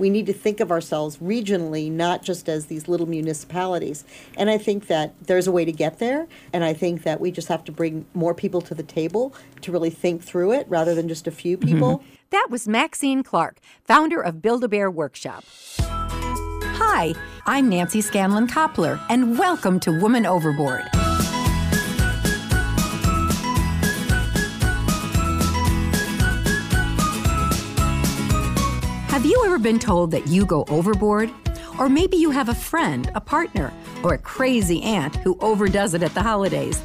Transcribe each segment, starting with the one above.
we need to think of ourselves regionally, not just as these little municipalities. And I think that there's a way to get there, and I think that we just have to bring more people to the table to really think through it rather than just a few mm-hmm. people. That was Maxine Clark, founder of Build a Bear Workshop. Hi, I'm Nancy Scanlon Koppler, and welcome to Woman Overboard. Have you ever been told that you go overboard? Or maybe you have a friend, a partner, or a crazy aunt who overdoes it at the holidays.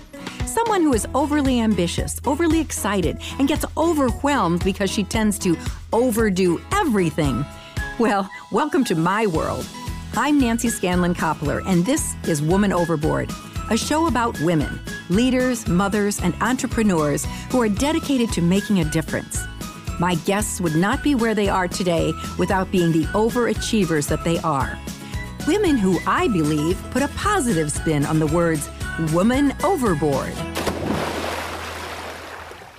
Someone who is overly ambitious, overly excited, and gets overwhelmed because she tends to overdo everything. Well, welcome to my world. I'm Nancy Scanlon Koppler, and this is Woman Overboard, a show about women, leaders, mothers, and entrepreneurs who are dedicated to making a difference. My guests would not be where they are today without being the overachievers that they are. Women who I believe put a positive spin on the words woman overboard.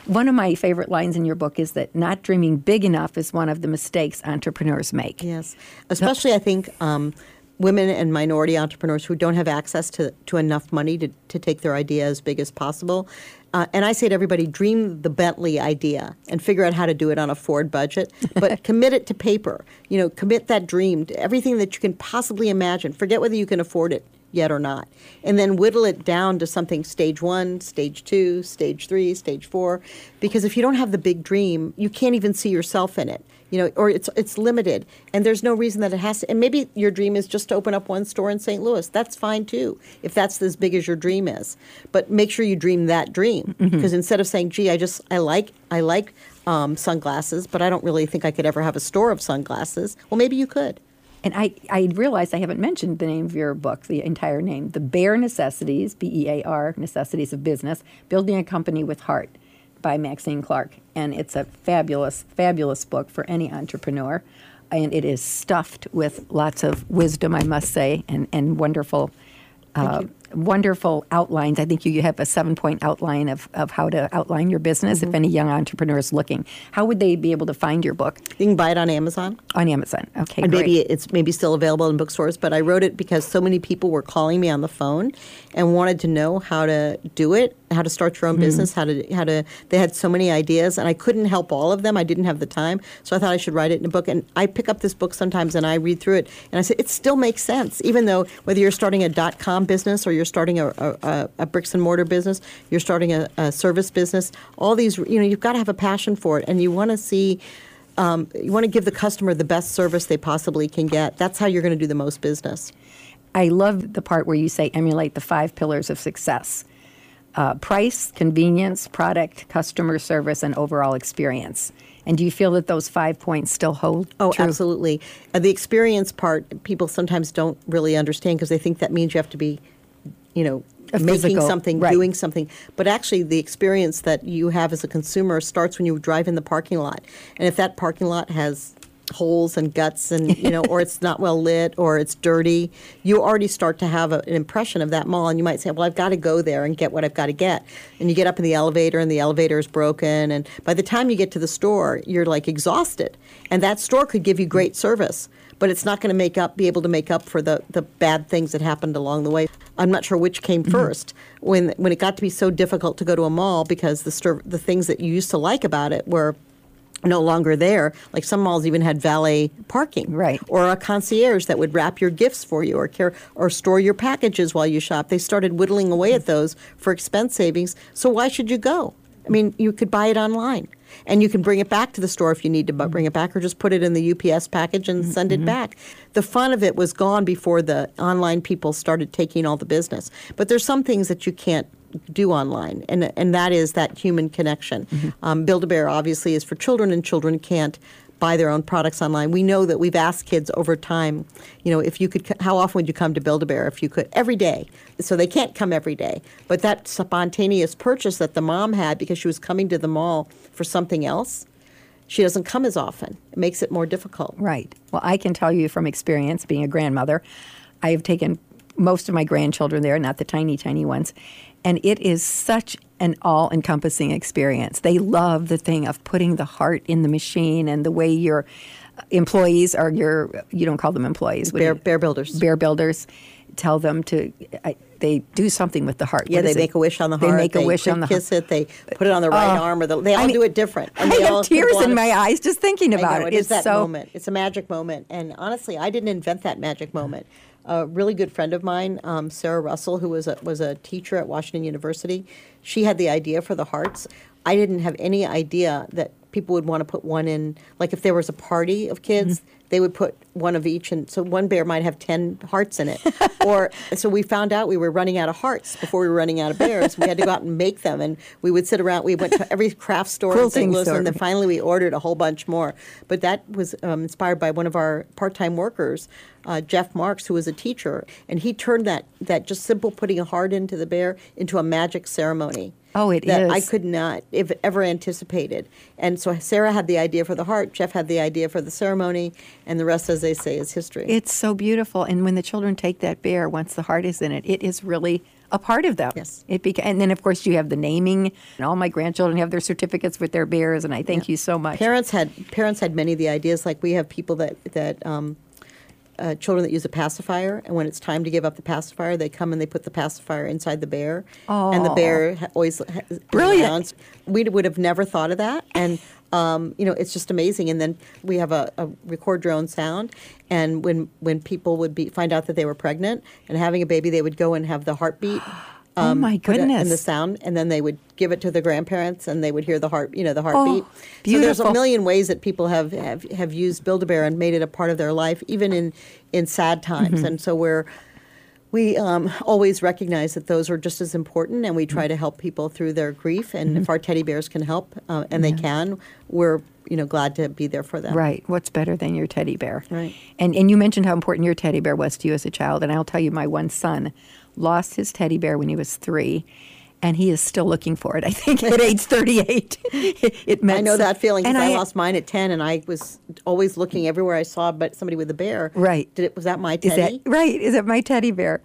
One of my favorite lines in your book is that not dreaming big enough is one of the mistakes entrepreneurs make. Yes, especially I think um, women and minority entrepreneurs who don't have access to, to enough money to, to take their idea as big as possible. Uh, and I say to everybody, dream the Bentley idea and figure out how to do it on a Ford budget, but commit it to paper. You know, commit that dream to everything that you can possibly imagine. Forget whether you can afford it yet or not. And then whittle it down to something stage one, stage two, stage three, stage four. Because if you don't have the big dream, you can't even see yourself in it you know, or it's it's limited, and there's no reason that it has to. And maybe your dream is just to open up one store in St. Louis. That's fine too, if that's as big as your dream is. But make sure you dream that dream, because mm-hmm. instead of saying, "Gee, I just I like I like um, sunglasses, but I don't really think I could ever have a store of sunglasses," well, maybe you could. And I, I realized I haven't mentioned the name of your book, the entire name, The Bear Necessities, B E A R, Necessities of Business, Building a Company with Heart by Maxine Clark. And it's a fabulous, fabulous book for any entrepreneur. And it is stuffed with lots of wisdom, I must say, and, and wonderful uh, wonderful outlines. I think you have a seven point outline of, of how to outline your business mm-hmm. if any young entrepreneur is looking. How would they be able to find your book? You can buy it on Amazon. On Amazon. Okay. And great. maybe it's maybe still available in bookstores, but I wrote it because so many people were calling me on the phone and wanted to know how to do it, how to start your own mm-hmm. business, how to how to they had so many ideas and I couldn't help all of them. I didn't have the time. So I thought I should write it in a book. And I pick up this book sometimes and I read through it and I say it still makes sense, even though whether you're starting a dot com business or you're starting a, a, a bricks and mortar business, you're starting a, a, service business. All these, you know, you've got to have a passion for it, and you want to see. Um, you want to give the customer the best service they possibly can get. That's how you're going to do the most business. I love the part where you say emulate the five pillars of success uh, price, convenience, product, customer service, and overall experience. And do you feel that those five points still hold? Oh, true? absolutely. Uh, the experience part, people sometimes don't really understand because they think that means you have to be you know, making physical, something, right. doing something. But actually, the experience that you have as a consumer starts when you drive in the parking lot. And if that parking lot has holes and guts and you know or it's not well lit or it's dirty you already start to have a, an impression of that mall and you might say well i've got to go there and get what i've got to get and you get up in the elevator and the elevator is broken and by the time you get to the store you're like exhausted and that store could give you great service but it's not going to make up, be able to make up for the, the bad things that happened along the way. I'm not sure which came 1st mm-hmm. when when it got to be so difficult to go to a mall because the stir, the things that you used to like about it were no longer there. Like some malls even had valet parking, right? Or a concierge that would wrap your gifts for you, or care, or store your packages while you shop. They started whittling away at those for expense savings. So why should you go? I mean, you could buy it online and you can bring it back to the store if you need to bring it back or just put it in the UPS package and send it mm-hmm. back. The fun of it was gone before the online people started taking all the business. But there's some things that you can't do online, and and that is that human connection. Mm-hmm. Um, Build a Bear obviously is for children, and children can't buy their own products online. We know that we've asked kids over time, you know, if you could, how often would you come to Build a Bear? If you could, every day. So they can't come every day. But that spontaneous purchase that the mom had because she was coming to the mall for something else, she doesn't come as often. It makes it more difficult. Right. Well, I can tell you from experience, being a grandmother, I have taken most of my grandchildren there, not the tiny, tiny ones. And it is such an all encompassing experience. They love the thing of putting the heart in the machine and the way you're employees are your you don't call them employees bear, bear builders. Bear builders tell them to I, they do something with the heart. Yeah what they make a wish on the heart they make a wish on the kiss heart. it they put it on the right uh, arm or the, they all I mean, do it different. And I have tears in my eyes just thinking about know, it, it. it's that so, moment. It's a magic moment. And honestly I didn't invent that magic moment a really good friend of mine, um, Sarah Russell, who was a, was a teacher at Washington University, she had the idea for the hearts. I didn't have any idea that people would want to put one in, like if there was a party of kids, mm-hmm. They would put one of each, and so one bear might have ten hearts in it. or so we found out we were running out of hearts before we were running out of bears. we had to go out and make them, and we would sit around. We went to every craft store in St. Louis, and then finally we ordered a whole bunch more. But that was um, inspired by one of our part-time workers. Uh, Jeff Marks, who was a teacher, and he turned that that just simple putting a heart into the bear into a magic ceremony. Oh, it that is. I could not have ever anticipated. And so Sarah had the idea for the heart, Jeff had the idea for the ceremony, and the rest, as they say, is history. It's so beautiful. And when the children take that bear, once the heart is in it, it is really a part of them. Yes. It beca- and then of course you have the naming. And all my grandchildren have their certificates with their bears, and I thank yeah. you so much. Parents had parents had many of the ideas. Like we have people that that um, uh, children that use a pacifier, and when it's time to give up the pacifier, they come and they put the pacifier inside the bear, oh. and the bear ha- always ha- brilliant. We would have never thought of that, and um, you know it's just amazing. And then we have a, a record drone sound, and when when people would be find out that they were pregnant and having a baby, they would go and have the heartbeat. Oh, um, oh my goodness! And the sound, and then they would give it to the grandparents, and they would hear the heart, you know, the heartbeat. Oh, beautiful. So there's a million ways that people have, have, have used Build-A-Bear and made it a part of their life, even in in sad times. Mm-hmm. And so we're we um, always recognize that those are just as important, and we try mm-hmm. to help people through their grief. And mm-hmm. if our teddy bears can help, uh, and yeah. they can, we're you know glad to be there for them. Right. What's better than your teddy bear? Right. And and you mentioned how important your teddy bear was to you as a child, and I'll tell you, my one son lost his teddy bear when he was three. And he is still looking for it. I think at age 38, it, meant. I know that feeling because I, I, lost mine at 10, and I was always looking everywhere I saw, but somebody with a bear. Right. Did it? Was that my teddy? Is that, right. Is it my teddy bear?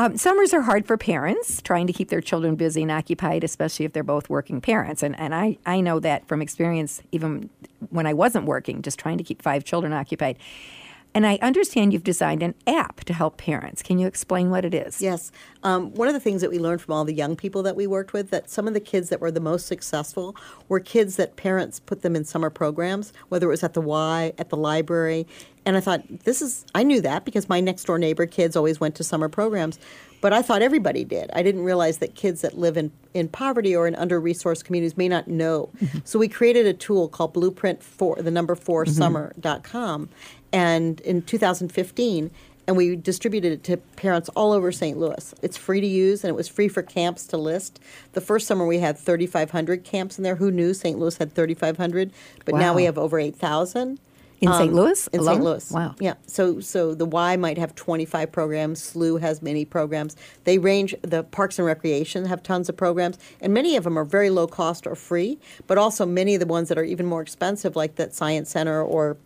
Um, summers are hard for parents trying to keep their children busy and occupied, especially if they're both working parents. And, and I, I know that from experience, even when I wasn't working, just trying to keep five children occupied. And I understand you've designed an app to help parents. Can you explain what it is? Yes. Um, one of the things that we learned from all the young people that we worked with that some of the kids that were the most successful were kids that parents put them in summer programs, whether it was at the Y, at the library. And I thought, this is, I knew that because my next door neighbor kids always went to summer programs. But I thought everybody did. I didn't realize that kids that live in, in poverty or in under resourced communities may not know. Mm-hmm. So we created a tool called Blueprint for the number 4 mm-hmm. And in 2015 and we distributed it to parents all over St. Louis. It's free to use, and it was free for camps to list. The first summer we had 3,500 camps in there. Who knew St. Louis had 3,500? But wow. now we have over 8,000. In um, St. Louis? In alone? St. Louis. Wow. Yeah. So so the Y might have 25 programs. SLU has many programs. They range, the Parks and Recreation have tons of programs, and many of them are very low cost or free, but also many of the ones that are even more expensive, like that Science Center or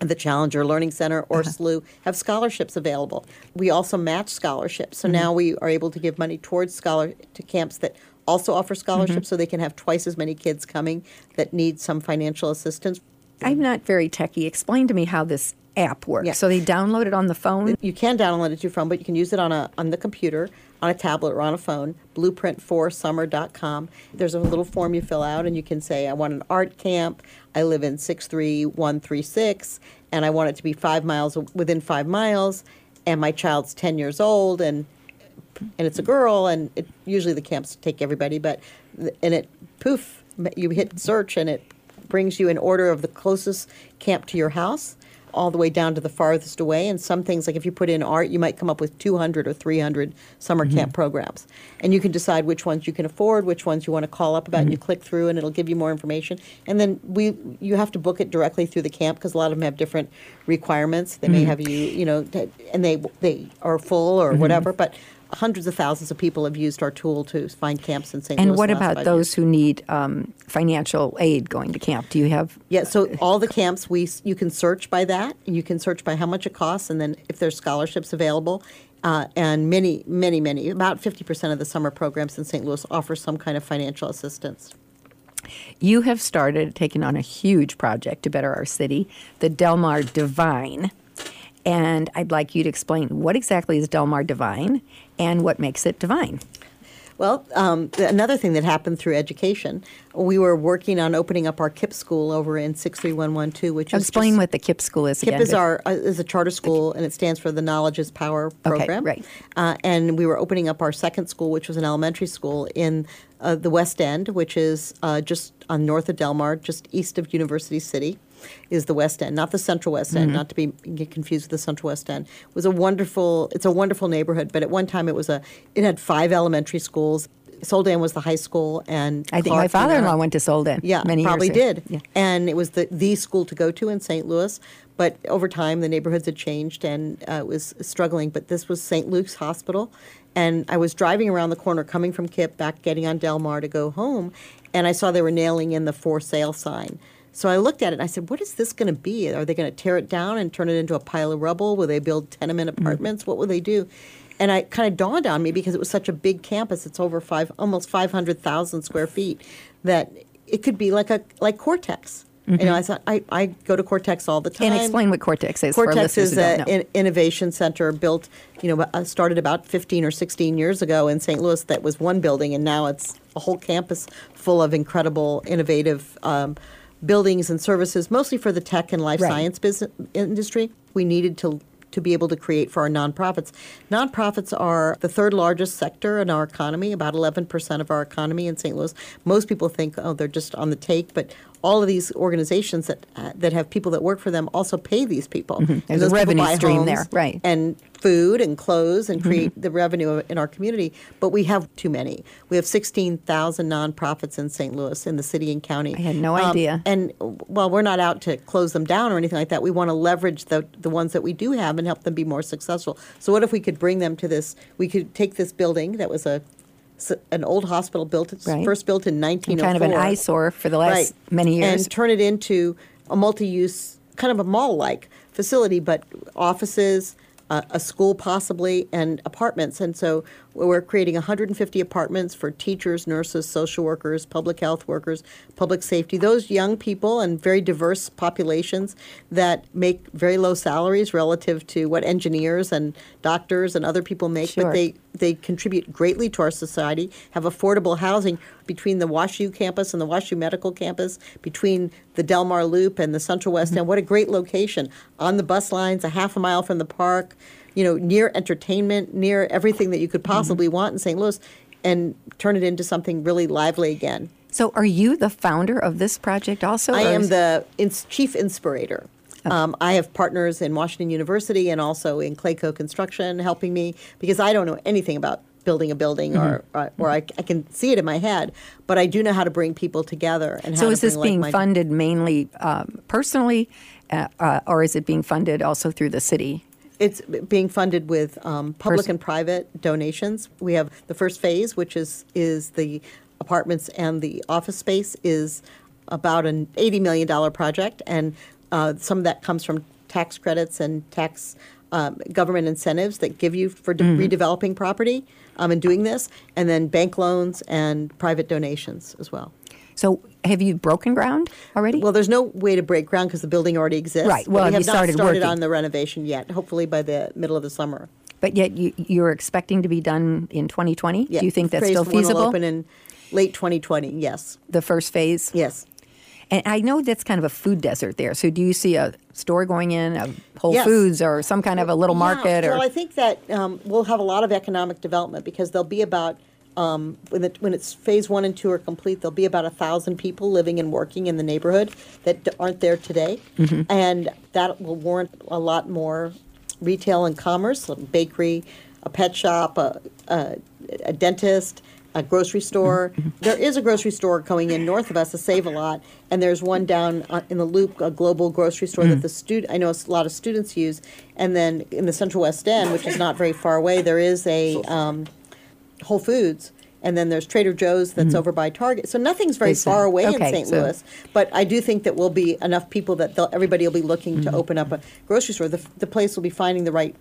the Challenger Learning Center or uh-huh. SLU have scholarships available. We also match scholarships, so mm-hmm. now we are able to give money towards scholar to camps that also offer scholarships, mm-hmm. so they can have twice as many kids coming that need some financial assistance. I'm not very techy. Explain to me how this app works. Yeah. So they download it on the phone. You can download it to your phone, but you can use it on a on the computer on a tablet or on a phone, blueprint4summer.com. There's a little form you fill out, and you can say, I want an art camp. I live in 63136, and I want it to be five miles within five miles, and my child's 10 years old, and and it's a girl, and it, usually the camps take everybody, but and it poof, you hit search, and it brings you in order of the closest camp to your house all the way down to the farthest away. And some things, like if you put in art, you might come up with 200 or 300 summer mm-hmm. camp programs. And you can decide which ones you can afford, which ones you want to call up about, mm-hmm. and you click through, and it'll give you more information. And then we, you have to book it directly through the camp because a lot of them have different requirements. They mm-hmm. may have you, you know, and they they are full or mm-hmm. whatever. But hundreds of thousands of people have used our tool to find camps in St. Louis. And Louis. what about those years. who need um, financial aid going to camp? Do you have? Yeah, so all the camps we you can search by that. You can search by how much it costs, and then if there's scholarships available. Uh, and many, many, many, about 50% of the summer programs in St. Louis offer some kind of financial assistance. You have started taking on a huge project to better our city, the Delmar Divine. And I'd like you to explain what exactly is Delmar Divine and what makes it divine. Well, um, another thing that happened through education, we were working on opening up our KIPP school over in 63112, which is Explain what the KIPP school is KIPP again. is our uh, is a charter school, and it stands for the Knowledge is Power program. Okay, right. Uh, and we were opening up our second school, which was an elementary school in uh, the West End, which is uh, just on north of Delmar, just east of University City is the West End, not the Central West End, mm-hmm. not to be get confused with the Central West End. It was a wonderful. It's a wonderful neighborhood, but at one time it was a. It had five elementary schools. Soldan was the high school, and I think Clark, my father-in-law went to Soldan. Yeah, many probably did. Yeah. and it was the the school to go to in St. Louis. But over time, the neighborhoods had changed, and uh, it was struggling. But this was St. Luke's Hospital, and I was driving around the corner, coming from KIPP, back getting on Delmar to go home, and I saw they were nailing in the for sale sign. So I looked at it and I said, what is this going to be? Are they going to tear it down and turn it into a pile of rubble? Will they build tenement mm-hmm. apartments? Mm-hmm. What will they do? And it kind of dawned on me because it was such a big campus. It's over five, almost five hundred thousand square feet. That it could be like a like Cortex. Mm-hmm. You know, I thought I, I go to Cortex all the time. And explain what Cortex is. Cortex is an innovation center built, you know, uh, started about 15 or 16 years ago in St. Louis. That was one building, and now it's a whole campus full of incredible, innovative. Um, buildings and services, mostly for the tech and life right. science business industry. We needed to to be able to create for our nonprofits. Nonprofits are the third largest sector in our economy, about 11% of our economy in St. Louis. Most people think, oh, they're just on the take, but all of these organizations that uh, that have people that work for them also pay these people. Mm-hmm. There's a revenue stream there, right? And food and clothes and create mm-hmm. the revenue in our community. But we have too many. We have 16,000 nonprofits in St. Louis, in the city and county. I had no um, idea. And while we're not out to close them down or anything like that, we want to leverage the the ones that we do have and help them be more successful. So what if we could bring them to this? We could take this building that was a an old hospital built, right. first built in 1904. kind of an eyesore for the last right. many years. And turn it into a multi-use, kind of a mall-like facility, but offices, uh, a school possibly, and apartments. And so we're creating 150 apartments for teachers, nurses, social workers, public health workers, public safety, those young people and very diverse populations that make very low salaries relative to what engineers and doctors and other people make, sure. but they, they contribute greatly to our society, have affordable housing between the WashU campus and the WashU Medical campus, between the Delmar Loop and the Central West mm-hmm. End. What a great location on the bus lines, a half a mile from the park you know, near entertainment, near everything that you could mm-hmm. possibly mm-hmm. want in St. Louis, and turn it into something really lively again. So, are you the founder of this project also? I am the ins- chief inspirator. Oh. Um, I have partners in Washington University and also in Clayco Construction helping me because I don't know anything about building a building mm-hmm. or, or, or I, I, can see it in my head, but I do know how to bring people together. And so, is this being funded mainly um, personally, uh, uh, or is it being funded also through the city? It's being funded with um, public Person. and private donations. We have the first phase, which is is the apartments and the office space, is about an eighty million dollar project, and uh, some of that comes from tax credits and tax um, government incentives that give you for de- mm-hmm. redeveloping property um, and doing this, and then bank loans and private donations as well. So have you broken ground already? Well, there's no way to break ground because the building already exists. Right. Well, we have you started not started on the renovation yet. Hopefully by the middle of the summer. But yet you, you're expecting to be done in 2020. Yeah. Do you think that's phase still feasible? One Will open in late 2020. Yes. The first phase. Yes. And I know that's kind of a food desert there. So do you see a store going in, a Whole yes. Foods, or some kind of a little market? Or well, I think that um, we'll have a lot of economic development because there'll be about um, when, the, when it's phase one and two are complete, there'll be about a thousand people living and working in the neighborhood that d- aren't there today, mm-hmm. and that will warrant a lot more retail and commerce, a bakery, a pet shop, a, a, a dentist, a grocery store. Mm-hmm. There is a grocery store going in north of us, a Save a Lot, and there's one down uh, in the Loop, a global grocery store mm-hmm. that the student I know a lot of students use. And then in the Central West End, which is not very far away, there is a um, Whole Foods. And then there's Trader Joe's that's mm-hmm. over by Target. So nothing's very far away okay, in St. so Louis. But I do think that we'll be enough people that everybody will be looking mm-hmm. to open up a grocery store. The, the place will be finding the right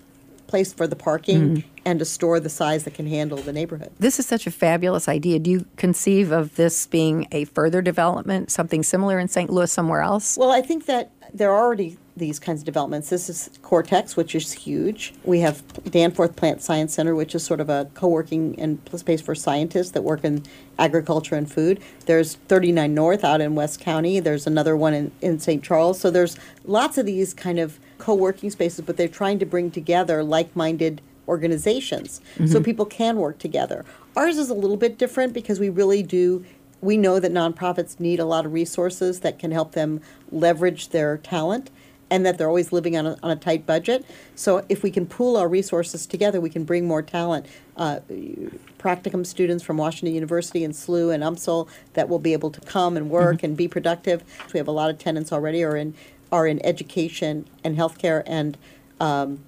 place for the parking mm-hmm. and a store the size that can handle the neighborhood. This is such a fabulous idea. Do you conceive of this being a further development, something similar in St. Louis somewhere else? Well, I think that there are already these kinds of developments. This is Cortex, which is huge. We have Danforth Plant Science Center, which is sort of a co-working and space for scientists that work in agriculture and food. There's 39 North out in West County. There's another one in, in St. Charles. So there's lots of these kind of co-working spaces, but they're trying to bring together like-minded organizations mm-hmm. so people can work together. Ours is a little bit different because we really do we know that nonprofits need a lot of resources that can help them leverage their talent and that they're always living on a, on a tight budget. So if we can pool our resources together, we can bring more talent. Uh, practicum students from Washington University and SLU and UMSL that will be able to come and work mm-hmm. and be productive. We have a lot of tenants already are in are in education and healthcare and um,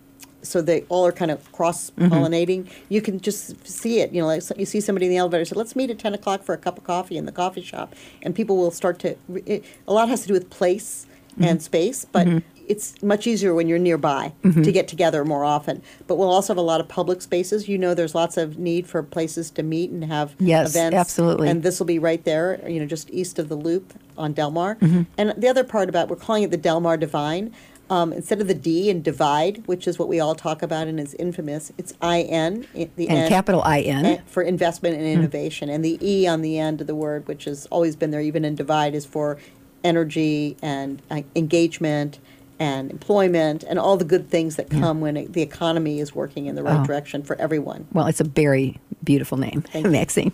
so they all are kind of cross pollinating. Mm-hmm. You can just see it. You know, like you see somebody in the elevator say, "Let's meet at ten o'clock for a cup of coffee in the coffee shop," and people will start to. It, a lot has to do with place mm-hmm. and space, but mm-hmm. it's much easier when you're nearby mm-hmm. to get together more often. But we'll also have a lot of public spaces. You know, there's lots of need for places to meet and have yes, events. absolutely. And this will be right there. You know, just east of the Loop on Delmar. Mm-hmm. And the other part about we're calling it the Delmar Divine. Um, instead of the D in divide, which is what we all talk about and is infamous, it's I N, the and N, capital I N for investment and innovation, mm. and the E on the end of the word, which has always been there, even in divide, is for energy and uh, engagement and employment and all the good things that come yeah. when it, the economy is working in the right oh. direction for everyone. Well, it's a very beautiful name, Thank Maxine.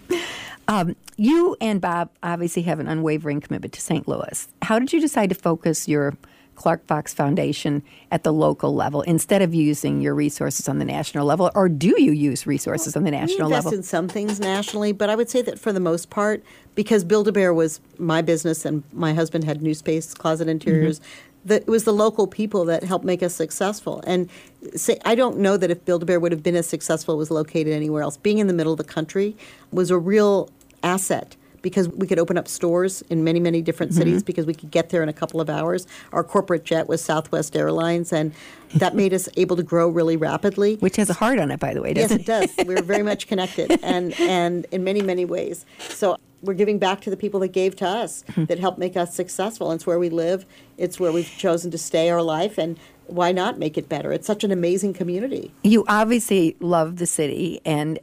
Um, you and Bob obviously have an unwavering commitment to St. Louis. How did you decide to focus your Clark Fox Foundation at the local level instead of using your resources on the national level? Or do you use resources well, on the national level? in some things nationally, but I would say that for the most part, because Build a Bear was my business and my husband had New Space Closet Interiors. Mm-hmm. That it was the local people that helped make us successful. And say, I don't know that if Build a Bear would have been as successful, it was located anywhere else. Being in the middle of the country was a real asset because we could open up stores in many, many different mm-hmm. cities because we could get there in a couple of hours. Our corporate jet was Southwest Airlines, and that made us able to grow really rapidly. Which has a heart on it, by the way, doesn't it? Yes, it does. We're very much connected, and and in many, many ways. So we're giving back to the people that gave to us, mm-hmm. that helped make us successful. It's where we live. It's where we've chosen to stay our life, and why not make it better? It's such an amazing community. You obviously love the city, and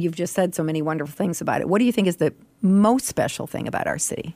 you've just said so many wonderful things about it. What do you think is the most special thing about our city?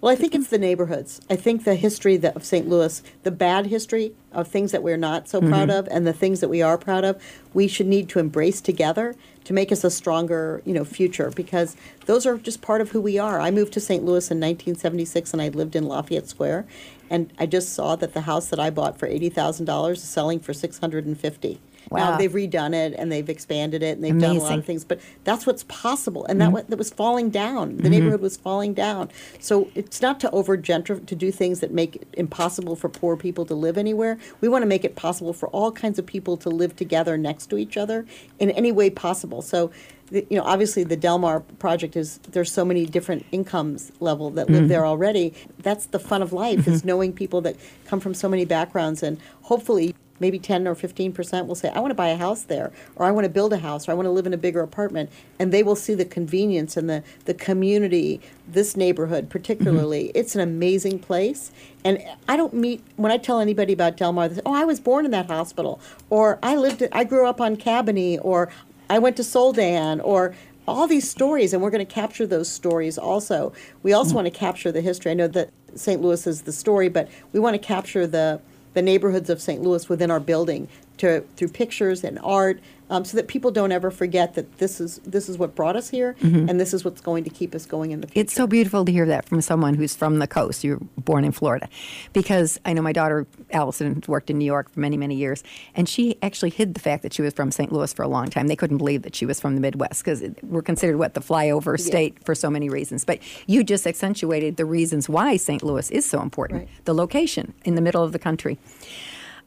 Well, I think it's the neighborhoods. I think the history of St. Louis, the bad history of things that we're not so mm-hmm. proud of, and the things that we are proud of, we should need to embrace together to make us a stronger, you know, future. Because those are just part of who we are. I moved to St. Louis in 1976, and I lived in Lafayette Square, and I just saw that the house that I bought for eighty thousand dollars is selling for six hundred and fifty. Wow. Now they've redone it and they've expanded it and they've Amazing. done a lot of things, but that's what's possible. And mm-hmm. that, that was falling down. The mm-hmm. neighborhood was falling down. So it's not to over gentrify, to do things that make it impossible for poor people to live anywhere. We want to make it possible for all kinds of people to live together next to each other in any way possible. So you know, obviously the Delmar project is there's so many different incomes level that live mm-hmm. there already. That's the fun of life mm-hmm. is knowing people that come from so many backgrounds and hopefully maybe 10 or 15 percent will say, I want to buy a house there, or I want to build a house, or I want to live in a bigger apartment. And they will see the convenience and the, the community, this neighborhood particularly. Mm-hmm. It's an amazing place. And I don't meet, when I tell anybody about Delmar, they say, oh, I was born in that hospital, or I lived, I grew up on Cabanne, or I went to Soldan, or all these stories, and we're going to capture those stories also. We also mm-hmm. want to capture the history. I know that St. Louis is the story, but we want to capture the the neighborhoods of St. Louis within our building to, through pictures and art, um, so that people don't ever forget that this is this is what brought us here, mm-hmm. and this is what's going to keep us going in the future. It's so beautiful to hear that from someone who's from the coast. You're born in Florida, because I know my daughter Allison worked in New York for many many years, and she actually hid the fact that she was from St. Louis for a long time. They couldn't believe that she was from the Midwest because we're considered what the flyover state yeah. for so many reasons. But you just accentuated the reasons why St. Louis is so important. Right. The location in the middle of the country.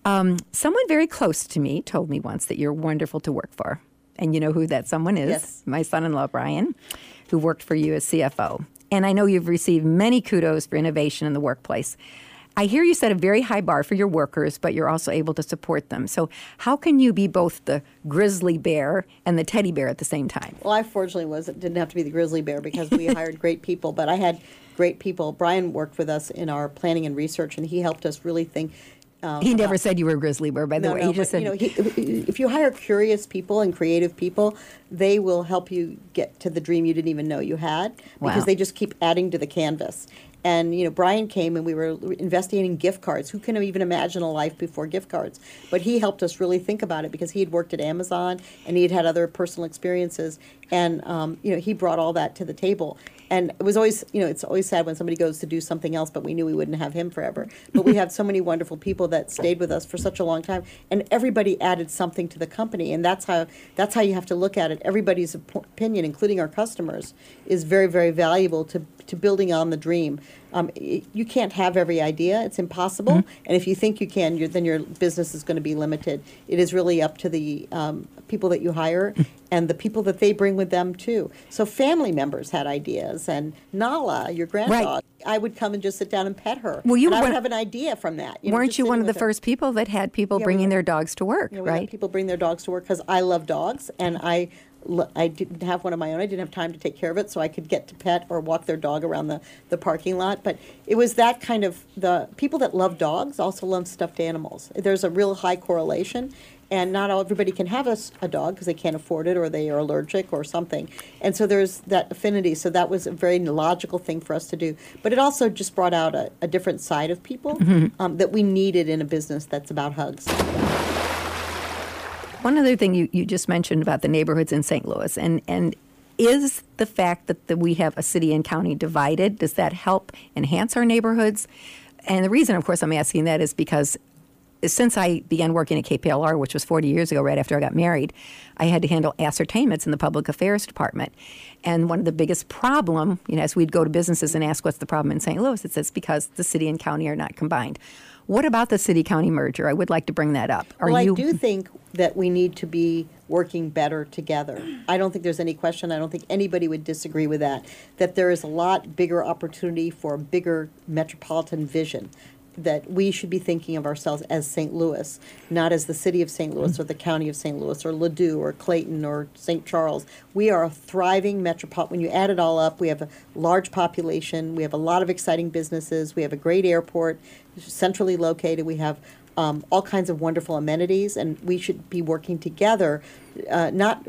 Um, someone very close to me told me once that you're wonderful to work for. And you know who that someone is? Yes. My son in law, Brian, who worked for you as CFO. And I know you've received many kudos for innovation in the workplace. I hear you set a very high bar for your workers, but you're also able to support them. So, how can you be both the grizzly bear and the teddy bear at the same time? Well, I fortunately was didn't have to be the grizzly bear because we hired great people, but I had great people. Brian worked with us in our planning and research, and he helped us really think. Uh, he never about, said you were a grizzly bear, by the no, way. No, he just but, said, you know, he, if you hire curious people and creative people, they will help you get to the dream you didn't even know you had because wow. they just keep adding to the canvas. And you know, Brian came and we were investigating gift cards. Who can even imagine a life before gift cards? But he helped us really think about it because he had worked at Amazon and he had had other personal experiences, and um, you know, he brought all that to the table. And it was always, you know, it's always sad when somebody goes to do something else, but we knew we wouldn't have him forever. But we had so many wonderful people that stayed with us for such a long time, and everybody added something to the company, and that's how that's how you have to look at it. Everybody's opinion, including our customers, is very, very valuable to to building on the dream. Um, you can't have every idea; it's impossible. Mm-hmm. And if you think you can, then your business is going to be limited. It is really up to the um, people that you hire and the people that they bring with them too. So family members had ideas, and Nala, your grand right. I would come and just sit down and pet her. Well, you and I would have an idea from that. You weren't know, you one of the her. first people that had people yeah, bringing their dogs to work, yeah, right? people bring their dogs to work because I love dogs, and I I didn't have one of my own. I didn't have time to take care of it, so I could get to pet or walk their dog around the, the parking lot. But it was that kind of the people that love dogs also love stuffed animals. There's a real high correlation, and not all everybody can have a, a dog because they can't afford it or they are allergic or something. And so there's that affinity. So that was a very logical thing for us to do. But it also just brought out a, a different side of people mm-hmm. um, that we needed in a business that's about hugs. One other thing you, you just mentioned about the neighborhoods in St. Louis, and, and is the fact that the, we have a city and county divided, does that help enhance our neighborhoods? And the reason, of course, I'm asking that is because since I began working at KPLR, which was 40 years ago, right after I got married, I had to handle ascertainments in the public affairs department. And one of the biggest problem, you know, as we'd go to businesses and ask what's the problem in St. Louis, it says because the city and county are not combined. What about the city county merger? I would like to bring that up. Are well, you... I do think that we need to be working better together. I don't think there's any question. I don't think anybody would disagree with that. That there is a lot bigger opportunity for a bigger metropolitan vision that we should be thinking of ourselves as St. Louis, not as the city of St. Louis or the county of St. Louis or Ladue or Clayton or St. Charles. We are a thriving metropolitan. When you add it all up, we have a large population. We have a lot of exciting businesses. We have a great airport, centrally located. We have um, all kinds of wonderful amenities, and we should be working together. Uh, not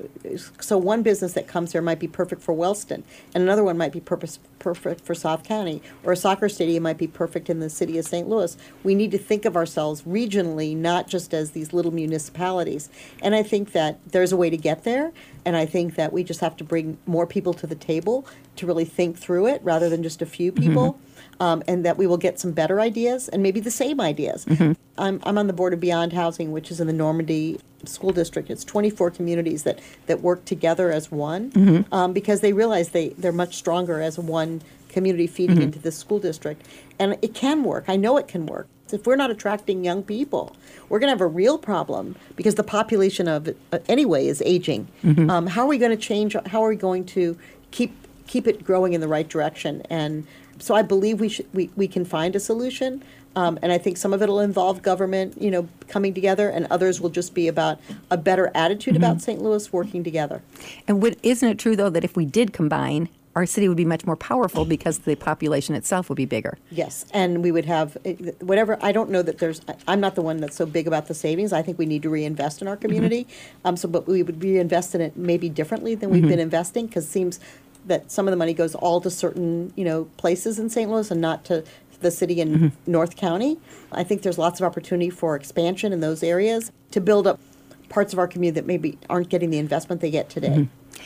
so one business that comes here might be perfect for Wellston, and another one might be purpose, perfect for South County, or a soccer stadium might be perfect in the city of St. Louis. We need to think of ourselves regionally, not just as these little municipalities. And I think that there's a way to get there, and I think that we just have to bring more people to the table to really think through it, rather than just a few people. Mm-hmm um, and that we will get some better ideas and maybe the same ideas. Mm-hmm. I'm, I'm on the board of Beyond Housing, which is in the Normandy School District. It's 24 communities that, that work together as one mm-hmm. um, because they realize they, they're much stronger as one community feeding mm-hmm. into the school district. And it can work. I know it can work. If we're not attracting young people, we're going to have a real problem because the population of uh, anyway is aging. Mm-hmm. Um, how are we going to change? How are we going to keep keep it growing in the right direction? And so I believe we should we, we can find a solution. Um, and I think some of it will involve government, you know, coming together, and others will just be about a better attitude mm-hmm. about St. Louis working together. And would, isn't it true though that if we did combine, our city would be much more powerful because the population itself would be bigger. Yes, and we would have eh, whatever. I don't know that there's. I'm not the one that's so big about the savings. I think we need to reinvest in our community. Mm-hmm. Um, so, but we would reinvest in it maybe differently than we've mm-hmm. been investing because it seems that some of the money goes all to certain, you know, places in St. Louis and not to the city in mm-hmm. North County. I think there's lots of opportunity for expansion in those areas to build up parts of our community that maybe aren't getting the investment they get today. Mm-hmm.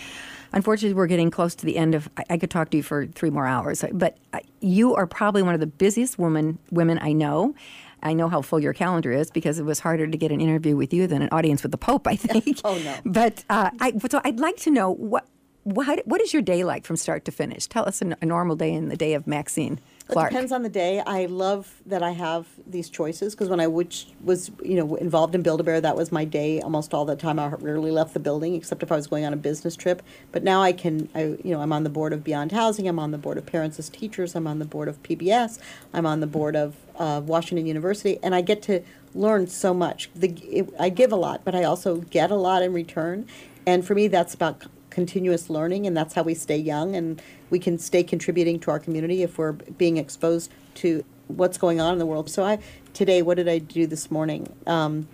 Unfortunately, we're getting close to the end of. I, I, could talk to you for three more hours, but you are probably one of the busiest women women I know. I know how full your calendar is because it was harder to get an interview with you than an audience with the Pope. I think. oh no! But uh, I, so I'd like to know what what, what is your day like from start to finish? Tell us a, a normal day in the day of Maxine. Clark? It depends on the day. I love that I have these choices because when I which was you know involved in Build a Bear, that was my day almost all the time. I rarely left the building except if I was going on a business trip. But now I can, I you know, I'm on the board of Beyond Housing. I'm on the board of Parents as Teachers. I'm on the board of PBS. I'm on the board of uh, Washington University, and I get to learn so much. The, it, I give a lot, but I also get a lot in return. And for me, that's about continuous learning, and that's how we stay young and we can stay contributing to our community if we're being exposed to what's going on in the world. So I today, what did I do this morning? Um,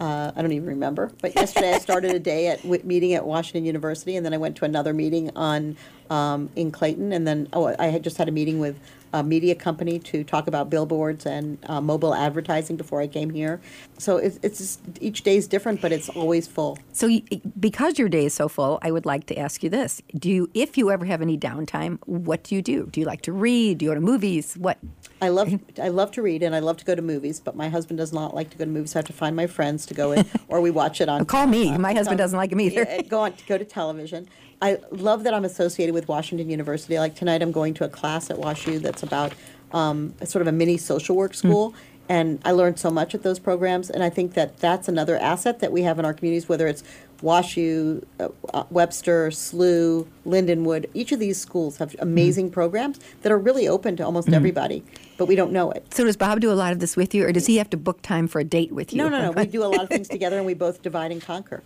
uh, I don't even remember. But yesterday I started a day at w- meeting at Washington University, and then I went to another meeting on um, in Clayton, and then oh, I had just had a meeting with a media company to talk about billboards and uh, mobile advertising before I came here. So it's, it's just, each day is different, but it's always full. So you, because your day is so full, I would like to ask you this: Do you, if you ever have any downtime, what do you do? Do you like to read? Do you go to movies? What? I love I love to read and I love to go to movies, but my husband does not like to go to movies. So I have to find my friends to go in, or we watch it on. Call me. My husband doesn't like them either. go on go to television. I love that I'm associated with Washington University. Like tonight, I'm going to a class at WashU that's about um, sort of a mini social work school. Mm. And I learned so much at those programs, and I think that that's another asset that we have in our communities, whether it's WashU, uh, uh Webster, SLU, Lindenwood. Each of these schools have amazing mm. programs that are really open to almost mm. everybody, but we don't know it. So does Bob do a lot of this with you, or does he have to book time for a date with you? No, no, no. we do a lot of things together, and we both divide and conquer.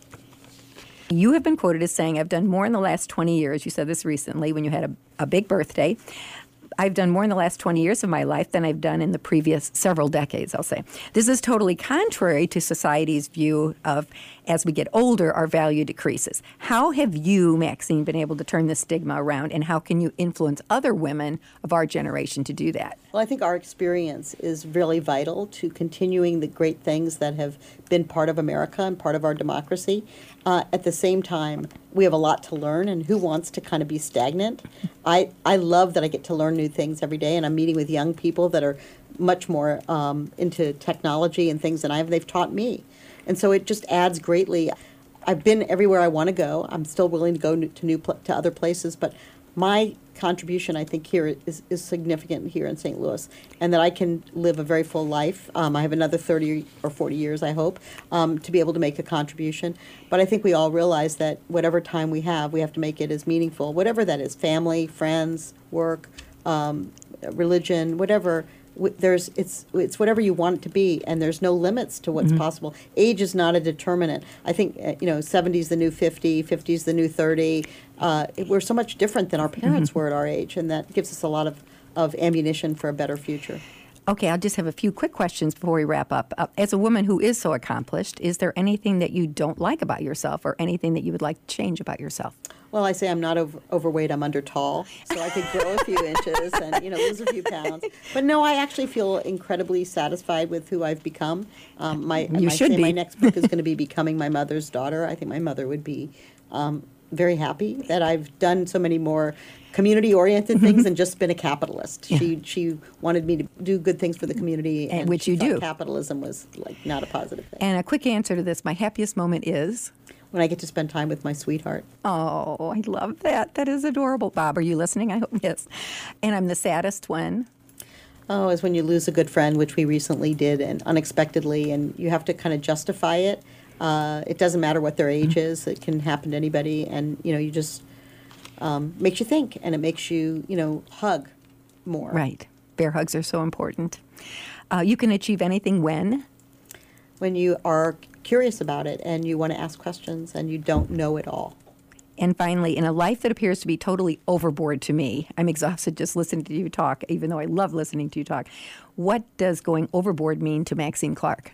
You have been quoted as saying, I've done more in the last 20 years. You said this recently when you had a, a big birthday. I've done more in the last 20 years of my life than I've done in the previous several decades, I'll say. This is totally contrary to society's view of as we get older, our value decreases. How have you, Maxine, been able to turn this stigma around, and how can you influence other women of our generation to do that? Well, I think our experience is really vital to continuing the great things that have been part of America and part of our democracy. Uh, at the same time, we have a lot to learn, and who wants to kind of be stagnant? I, I love that I get to learn new things every day, and I'm meeting with young people that are much more um, into technology and things than I have. They've taught me. And so it just adds greatly. I've been everywhere I want to go. I'm still willing to go to new to other places, but my contribution, I think, here is, is significant here in St. Louis, and that I can live a very full life. Um, I have another 30 or 40 years, I hope, um, to be able to make a contribution. But I think we all realize that whatever time we have, we have to make it as meaningful, whatever that is family, friends, work, um, religion, whatever there's it's it's whatever you want it to be, and there's no limits to what's mm-hmm. possible. Age is not a determinant. I think uh, you know, 70s the new 50, 50s the new 30. Uh, we're so much different than our parents mm-hmm. were at our age, and that gives us a lot of of ammunition for a better future. Okay, I'll just have a few quick questions before we wrap up. Uh, as a woman who is so accomplished, is there anything that you don't like about yourself or anything that you would like to change about yourself? Well, I say I'm not over, overweight, I'm under tall, so I could grow a few inches and, you know, lose a few pounds. But no, I actually feel incredibly satisfied with who I've become. Um, my, you should be. My next book is going to be Becoming My Mother's Daughter. I think my mother would be um, very happy that I've done so many more community oriented things and just been a capitalist. Yeah. She she wanted me to do good things for the community, and, and which you do. Capitalism was like not a positive thing. And a quick answer to this: my happiest moment is when I get to spend time with my sweetheart. Oh, I love that. That is adorable. Bob, are you listening? I hope yes. And I'm the saddest when. Oh, is when you lose a good friend, which we recently did, and unexpectedly, and you have to kind of justify it. Uh, it doesn't matter what their age is; it can happen to anybody, and you know, you just um, makes you think and it makes you, you know, hug more. Right. Bear hugs are so important. Uh, you can achieve anything when? When you are curious about it and you want to ask questions and you don't know it all. And finally, in a life that appears to be totally overboard to me, I'm exhausted just listening to you talk, even though I love listening to you talk. What does going overboard mean to Maxine Clark?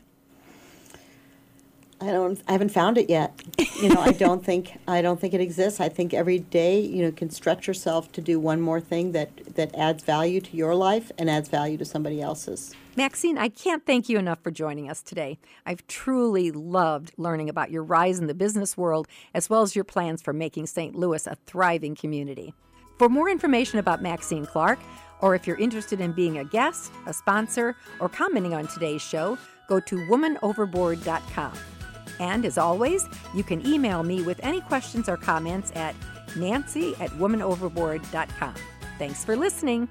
I don't. I haven't found it yet. You know, I don't think. I don't think it exists. I think every day, you know, can stretch yourself to do one more thing that that adds value to your life and adds value to somebody else's. Maxine, I can't thank you enough for joining us today. I've truly loved learning about your rise in the business world as well as your plans for making St. Louis a thriving community. For more information about Maxine Clark, or if you're interested in being a guest, a sponsor, or commenting on today's show, go to womanoverboard.com. And as always, you can email me with any questions or comments at nancy at womanoverboard.com. Thanks for listening.